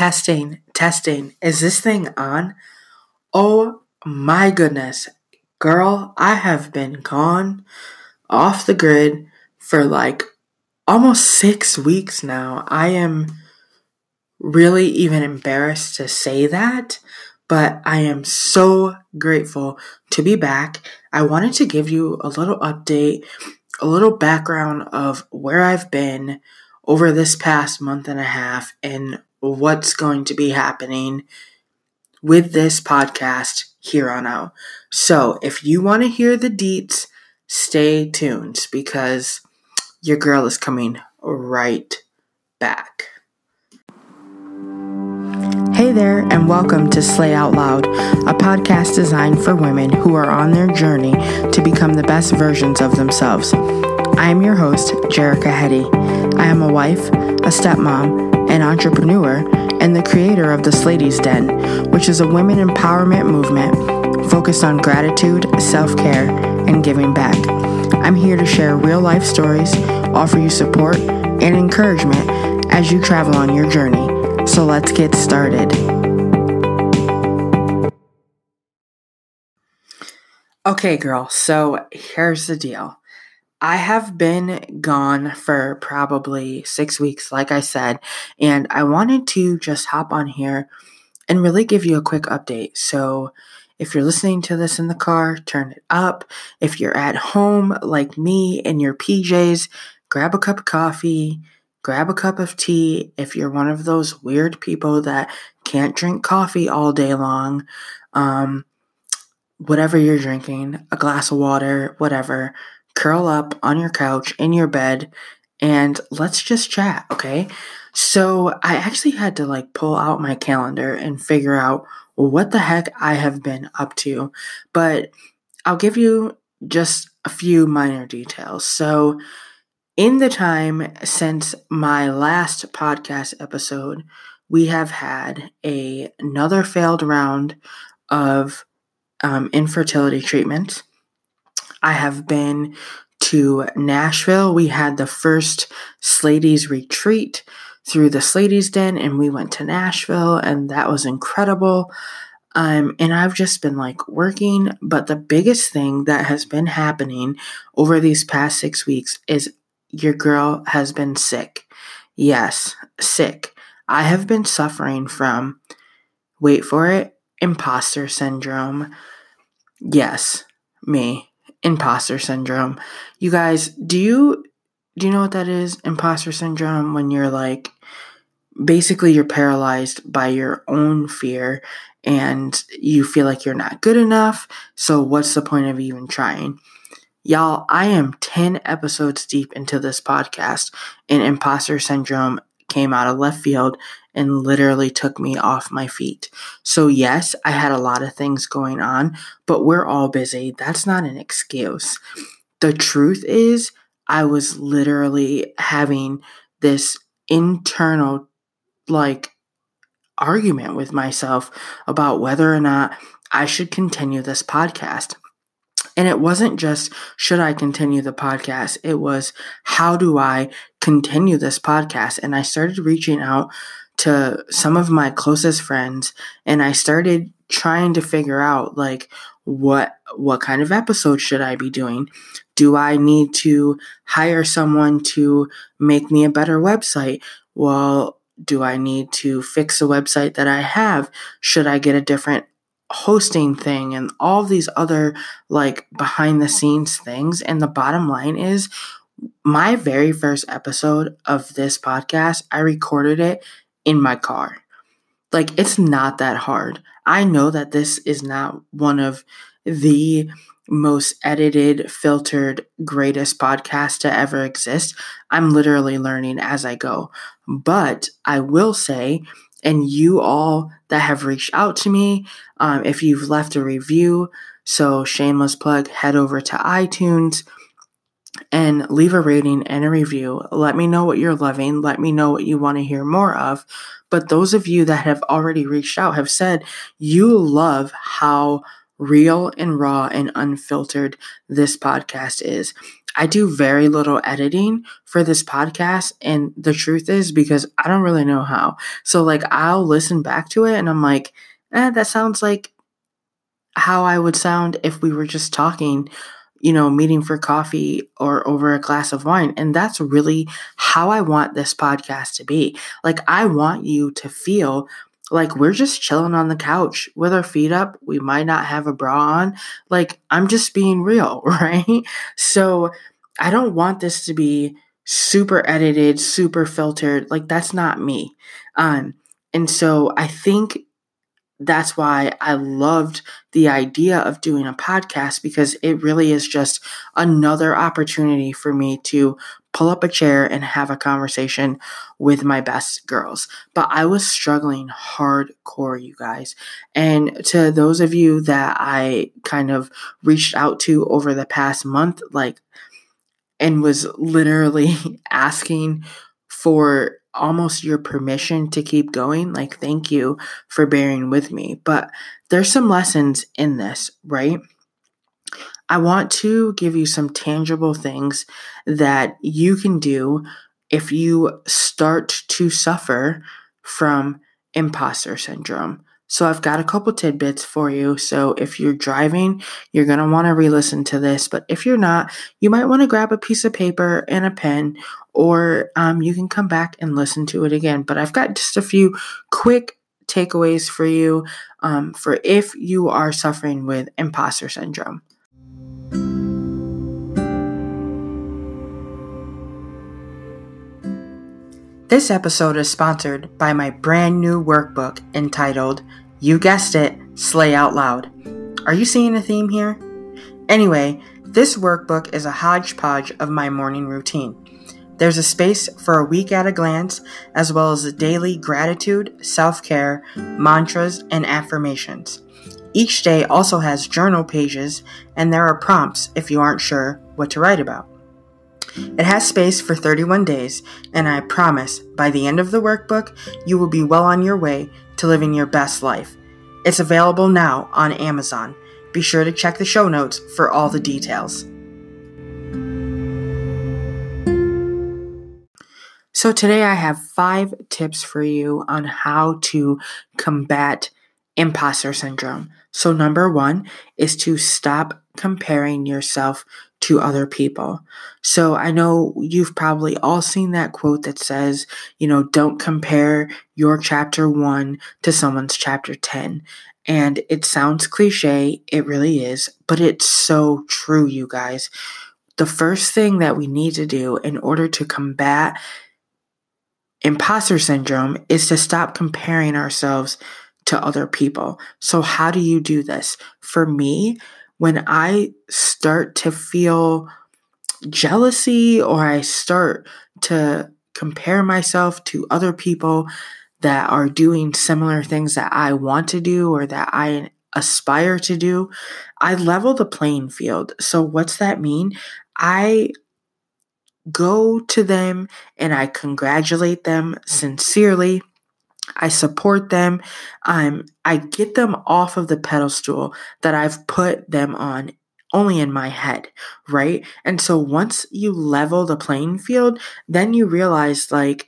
testing, testing. Is this thing on? Oh my goodness. Girl, I have been gone off the grid for like almost six weeks now. I am really even embarrassed to say that, but I am so grateful to be back. I wanted to give you a little update, a little background of where I've been over this past month and a half and what's going to be happening with this podcast here on out. So, if you want to hear the deets, stay tuned because your girl is coming right back. Hey there, and welcome to Slay Out Loud, a podcast designed for women who are on their journey to become the best versions of themselves. I am your host, Jerica Hetty. I am a wife, a stepmom, an entrepreneur, and the creator of the Slady's Den, which is a women empowerment movement focused on gratitude, self care, and giving back. I'm here to share real life stories, offer you support and encouragement as you travel on your journey. So let's get started. Okay, girl, so here's the deal. I have been gone for probably six weeks, like I said, and I wanted to just hop on here and really give you a quick update. So, if you're listening to this in the car, turn it up. If you're at home, like me, in your PJs, grab a cup of coffee, grab a cup of tea. If you're one of those weird people that can't drink coffee all day long, um, whatever you're drinking, a glass of water, whatever curl up on your couch in your bed and let's just chat, okay? So, I actually had to like pull out my calendar and figure out what the heck I have been up to, but I'll give you just a few minor details. So, in the time since my last podcast episode, we have had a, another failed round of um, infertility treatment. I have been to Nashville. We had the first Slady's retreat through the Slady's Den, and we went to Nashville, and that was incredible. Um, and I've just been like working, but the biggest thing that has been happening over these past six weeks is your girl has been sick. Yes, sick. I have been suffering from, wait for it, imposter syndrome. Yes, me imposter syndrome. You guys, do you do you know what that is? Imposter syndrome when you're like basically you're paralyzed by your own fear and you feel like you're not good enough. So what's the point of even trying? Y'all, I am 10 episodes deep into this podcast and imposter syndrome came out of left field and literally took me off my feet. So, yes, I had a lot of things going on, but we're all busy. That's not an excuse. The truth is, I was literally having this internal, like, argument with myself about whether or not I should continue this podcast. And it wasn't just, should I continue the podcast? It was, how do I continue this podcast? And I started reaching out to some of my closest friends and I started trying to figure out like what what kind of episode should I be doing? Do I need to hire someone to make me a better website? Well, do I need to fix a website that I have? Should I get a different hosting thing and all these other like behind the scenes things? And the bottom line is my very first episode of this podcast, I recorded it in my car. Like, it's not that hard. I know that this is not one of the most edited, filtered, greatest podcasts to ever exist. I'm literally learning as I go. But I will say, and you all that have reached out to me, um, if you've left a review, so shameless plug, head over to iTunes and leave a rating and a review. Let me know what you're loving. Let me know what you want to hear more of. But those of you that have already reached out have said you love how real and raw and unfiltered this podcast is. I do very little editing for this podcast. And the truth is because I don't really know how. So, like, I'll listen back to it and I'm like, eh, that sounds like how I would sound if we were just talking, you know, meeting for coffee or over a glass of wine. And that's really how I want this podcast to be. Like, I want you to feel like we're just chilling on the couch with our feet up. We might not have a bra on. Like, I'm just being real, right? So, I don't want this to be super edited, super filtered. Like, that's not me. Um, and so I think that's why I loved the idea of doing a podcast because it really is just another opportunity for me to pull up a chair and have a conversation with my best girls. But I was struggling hardcore, you guys. And to those of you that I kind of reached out to over the past month, like, and was literally asking for almost your permission to keep going. Like, thank you for bearing with me. But there's some lessons in this, right? I want to give you some tangible things that you can do if you start to suffer from imposter syndrome. So I've got a couple tidbits for you. So if you're driving, you're going to want to re-listen to this. But if you're not, you might want to grab a piece of paper and a pen, or um, you can come back and listen to it again. But I've got just a few quick takeaways for you um, for if you are suffering with imposter syndrome. This episode is sponsored by my brand new workbook entitled, You Guessed It, Slay Out Loud. Are you seeing a theme here? Anyway, this workbook is a hodgepodge of my morning routine. There's a space for a week at a glance, as well as daily gratitude, self care, mantras, and affirmations. Each day also has journal pages, and there are prompts if you aren't sure what to write about. It has space for 31 days, and I promise by the end of the workbook, you will be well on your way to living your best life. It's available now on Amazon. Be sure to check the show notes for all the details. So, today I have five tips for you on how to combat imposter syndrome. So, number one is to stop comparing yourself to other people. So I know you've probably all seen that quote that says, you know, don't compare your chapter one to someone's chapter 10. And it sounds cliche, it really is, but it's so true, you guys. The first thing that we need to do in order to combat imposter syndrome is to stop comparing ourselves to other people. So, how do you do this? For me, when I start to feel jealousy or I start to compare myself to other people that are doing similar things that I want to do or that I aspire to do, I level the playing field. So, what's that mean? I go to them and I congratulate them sincerely. I support them. Um, I get them off of the pedestal that I've put them on only in my head, right? And so once you level the playing field, then you realize, like,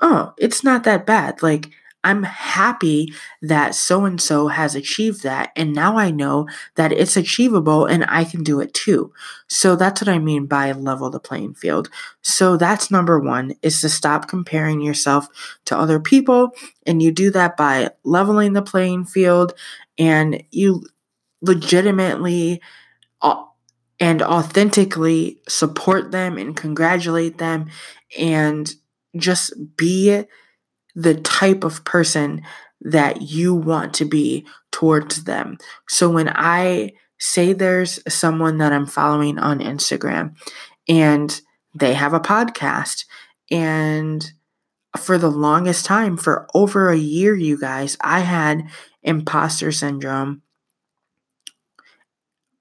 oh, it's not that bad. Like, I'm happy that so and so has achieved that. And now I know that it's achievable and I can do it too. So that's what I mean by level the playing field. So that's number one is to stop comparing yourself to other people. And you do that by leveling the playing field and you legitimately and authentically support them and congratulate them and just be the type of person that you want to be towards them. So when I say there's someone that I'm following on Instagram and they have a podcast and for the longest time for over a year you guys I had imposter syndrome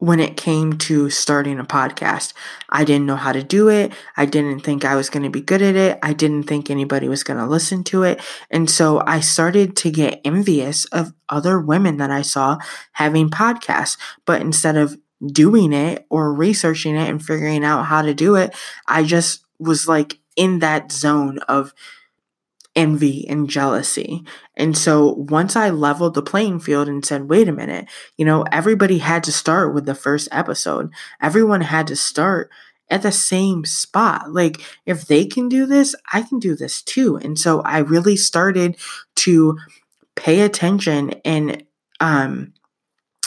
when it came to starting a podcast. I didn't know how to do it. I didn't think I was going to be good at it. I didn't think anybody was going to listen to it. And so I started to get envious of other women that I saw having podcasts. But instead of doing it or researching it and figuring out how to do it. I just was like in that zone of envy and jealousy. And so once I leveled the playing field and said, wait a minute, you know, everybody had to start with the first episode. Everyone had to start at the same spot. Like, if they can do this, I can do this too. And so I really started to pay attention and, um,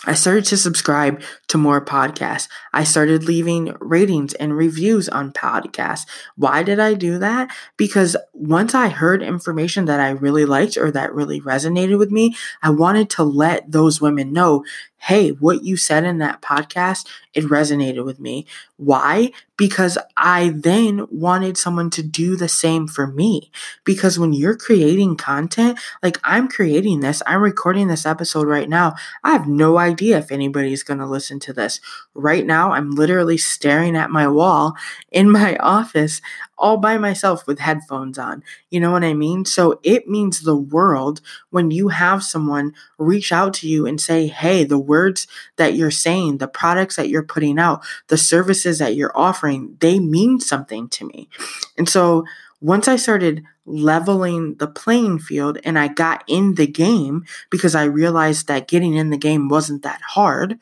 I started to subscribe to more podcasts. I started leaving ratings and reviews on podcasts. Why did I do that? Because once I heard information that I really liked or that really resonated with me, I wanted to let those women know hey, what you said in that podcast, it resonated with me. Why? Because I then wanted someone to do the same for me. Because when you're creating content, like I'm creating this, I'm recording this episode right now. I have no idea if anybody's going to listen to this. Right now, I'm literally staring at my wall in my office all by myself with headphones on. You know what I mean? So it means the world when you have someone reach out to you and say, hey, the words that you're saying, the products that you're putting out, the services that you're offering, they mean something to me. And so once I started leveling the playing field and I got in the game because I realized that getting in the game wasn't that hard,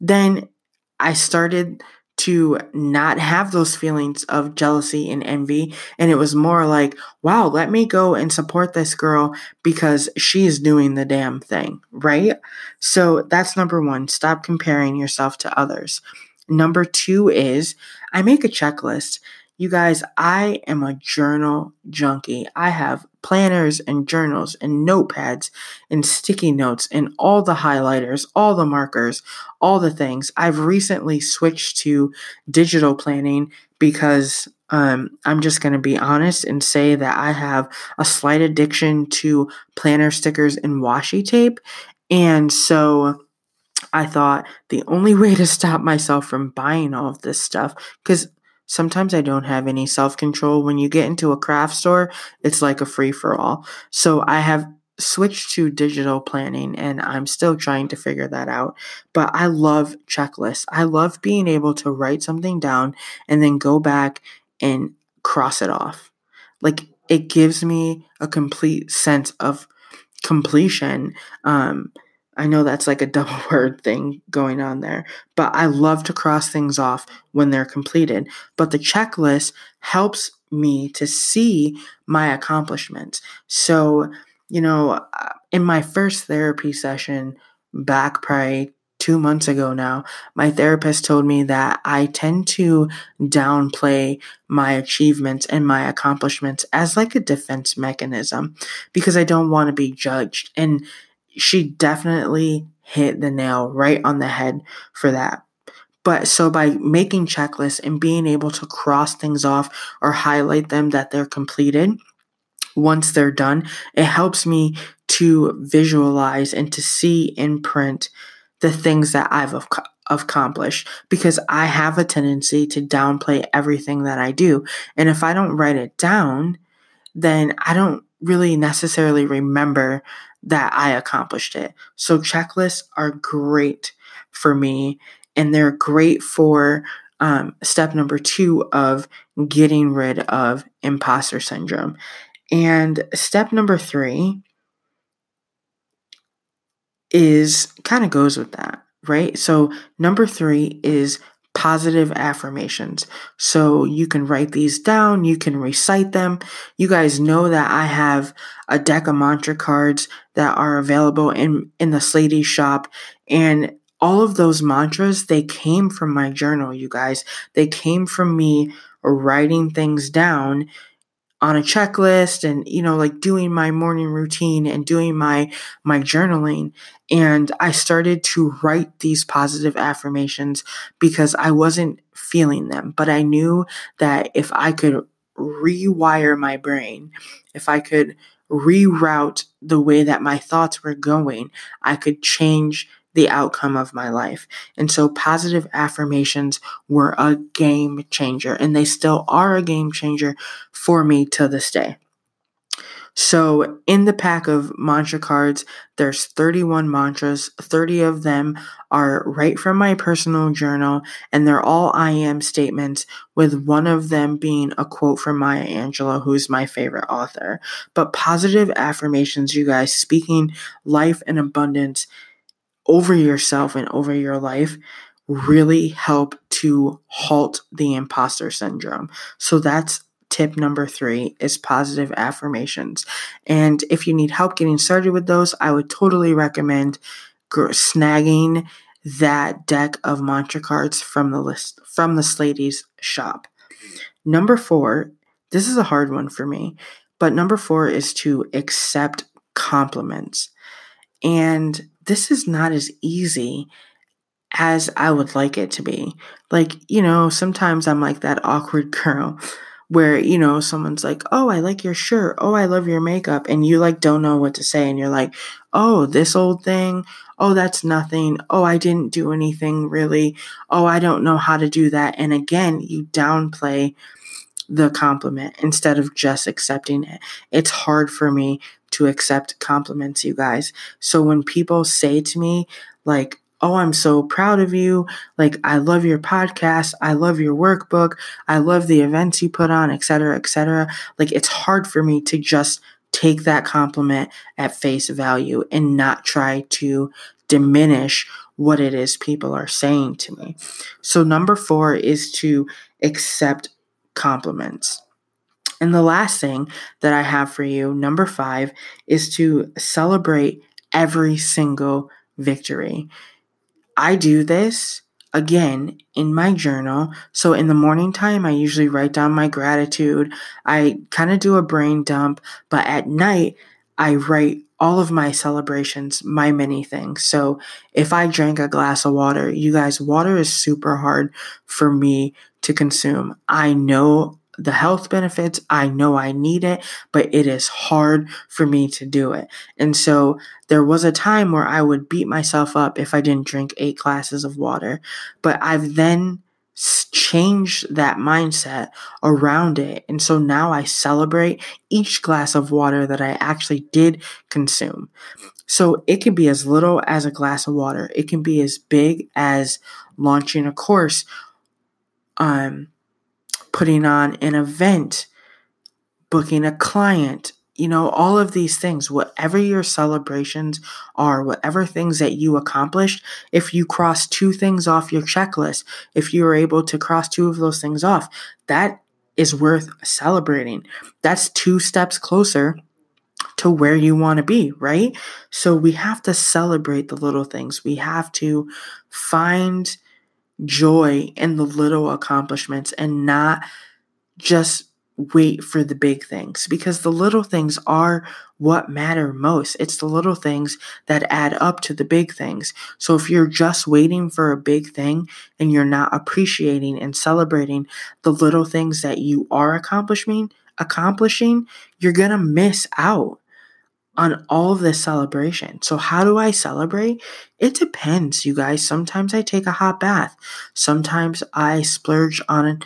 then I started to not have those feelings of jealousy and envy. And it was more like, wow, let me go and support this girl because she's doing the damn thing, right? So that's number one. Stop comparing yourself to others. Number two is I make a checklist. You guys, I am a journal junkie. I have planners and journals and notepads and sticky notes and all the highlighters, all the markers, all the things. I've recently switched to digital planning because um, I'm just going to be honest and say that I have a slight addiction to planner stickers and washi tape. And so I thought the only way to stop myself from buying all of this stuff, because Sometimes I don't have any self control. When you get into a craft store, it's like a free for all. So I have switched to digital planning and I'm still trying to figure that out. But I love checklists. I love being able to write something down and then go back and cross it off. Like it gives me a complete sense of completion. Um, I know that's like a double word thing going on there, but I love to cross things off when they're completed. But the checklist helps me to see my accomplishments. So, you know, uh, in my first therapy session back probably two months ago now, my therapist told me that I tend to downplay my achievements and my accomplishments as like a defense mechanism because I don't want to be judged. And she definitely hit the nail right on the head for that. But so by making checklists and being able to cross things off or highlight them that they're completed, once they're done, it helps me to visualize and to see in print the things that I've accomplished because I have a tendency to downplay everything that I do. And if I don't write it down, then I don't really necessarily remember that I accomplished it. So checklists are great for me and they're great for um, step number two of getting rid of imposter syndrome. And step number three is kind of goes with that, right? So, number three is positive affirmations. So you can write these down, you can recite them. You guys know that I have a deck of mantra cards that are available in in the Slady shop and all of those mantras they came from my journal, you guys. They came from me writing things down on a checklist and you know like doing my morning routine and doing my my journaling. And i started to write these positive affirmations because i wasn't feeling them but i knew that if i could rewire my brain if i could reroute the way that my thoughts were going i could change the outcome of my life. And so positive affirmations were a game changer and they still are a game changer for me to this day. So, in the pack of mantra cards, there's 31 mantras. 30 of them are right from my personal journal, and they're all I am statements, with one of them being a quote from Maya Angelou, who's my favorite author. But positive affirmations, you guys, speaking life and abundance over yourself and over your life really help to halt the imposter syndrome. So that's tip number three is positive affirmations. And if you need help getting started with those, I would totally recommend snagging that deck of mantra cards from the list from the Slady's shop. Number four, this is a hard one for me, but number four is to accept compliments. And this is not as easy as I would like it to be. Like, you know, sometimes I'm like that awkward girl where you know someone's like oh i like your shirt. Oh i love your makeup. And you like don't know what to say and you're like oh this old thing? Oh that's nothing. Oh i didn't do anything really. Oh i don't know how to do that. And again you downplay the compliment instead of just accepting it. It's hard for me to accept compliments you guys so when people say to me like oh, I'm so proud of you. Like, I love your podcast. I love your workbook. I love the events you put on, etc., etc. Like, it's hard for me to just take that compliment at face value and not try to diminish what it is people are saying to me. So, number four is to accept compliments. And the last thing that I have for you, number five, is to celebrate every single victory. I do this again in my journal. So in the morning time, I usually write down my gratitude. I kind of do a brain dump, but at night, I write all of my celebrations, my many things. So if I drank a glass of water, you guys, water is super hard for me to consume. I know the health benefits. I know I need it, but it is hard for me to do it. And so there was a time where I would beat myself up if I didn't drink eight glasses of water. But I've then changed that mindset around it. And so now I celebrate each glass of water that I actually did consume. So it can be as little as a glass of water. It can be as big as launching a course. Um, putting on an event, booking a client, you know, all of these things, whatever your celebrations are, whatever things that you accomplished, if you cross two things off your checklist, if you are able to cross two of those things off, that is worth celebrating. That's two steps closer to where you want to be, right? So we have to celebrate the little things. We have to find joy in the little accomplishments and not just wait for the big things because the little things are what matter most. It's the little things that add up to the big things. So if you're just waiting for a big thing and you're not appreciating and celebrating the little things that you are accomplishing, accomplishing, you're going to miss out on all this celebration. So how do I celebrate? It depends, you guys. Sometimes I take a hot bath. Sometimes I splurge on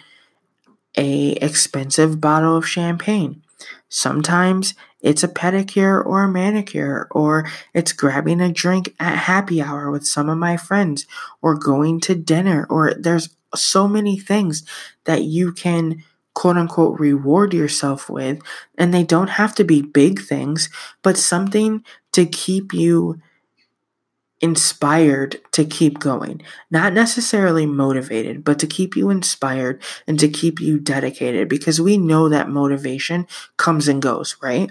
a expensive bottle of champagne. Sometimes it's a pedicure or a manicure, or it's grabbing a drink at happy hour with some of my friends, or going to dinner, or there's so many things that you can quote unquote reward yourself with. And they don't have to be big things, but something to keep you inspired to keep going. Not necessarily motivated, but to keep you inspired and to keep you dedicated because we know that motivation comes and goes, right?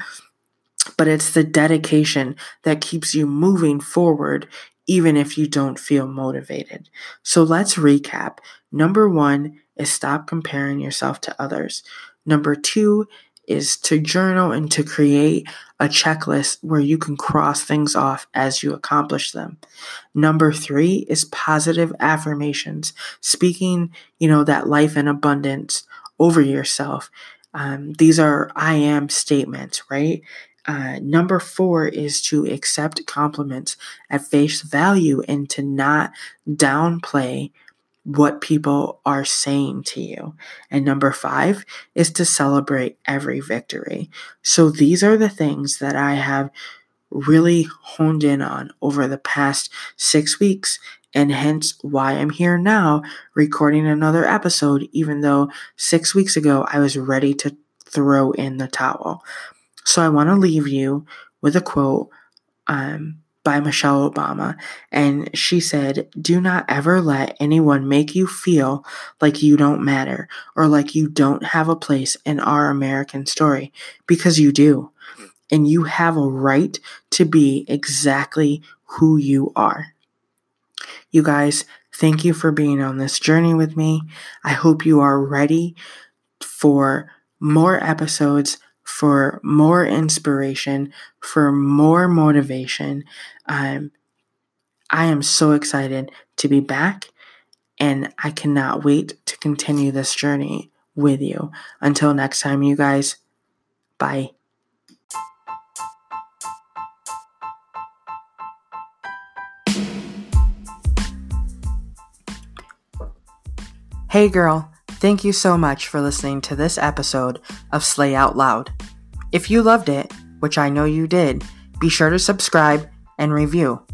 But it's the dedication that keeps you moving forward even if you don't feel motivated. So let's recap. Number one, is stop comparing yourself to others. Number two is to journal and to create a checklist where you can cross things off as you accomplish them. Number three is positive affirmations, speaking, you know, that life and abundance over yourself. Um, these are I am statements, right? Uh, number four is to accept compliments at face value and to not downplay what people are saying to you. And number five is to celebrate every victory. So these are the things that I have really honed in on over the past six weeks. And hence why I'm here now recording another episode, even though six weeks ago I was ready to throw in the towel. So I want to leave you with a quote um, by Michelle Obama. And she said, Do not ever let anyone make you feel like you don't matter or like you don't have a place in our American story because you do. And you have a right to be exactly who you are. You guys, thank you for being on this journey with me. I hope you are ready for more episodes for more inspiration, for more motivation. Um, I am so excited to be back, and I cannot wait to continue this journey with you. Until next time, you guys, bye. Hey girl, thank you so much for listening to this episode of Slay Out Loud. If you loved it, which I know you did, be sure to subscribe and review.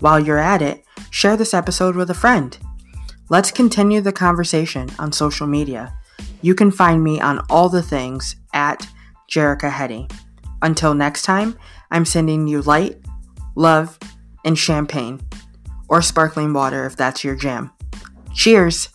While you're at it, share this episode with a friend. Let's continue the conversation on social media. You can find me on all the things at Jerica Hetty. Until next time, I'm sending you light, love, and champagne, or sparkling water if that's your jam. Cheers!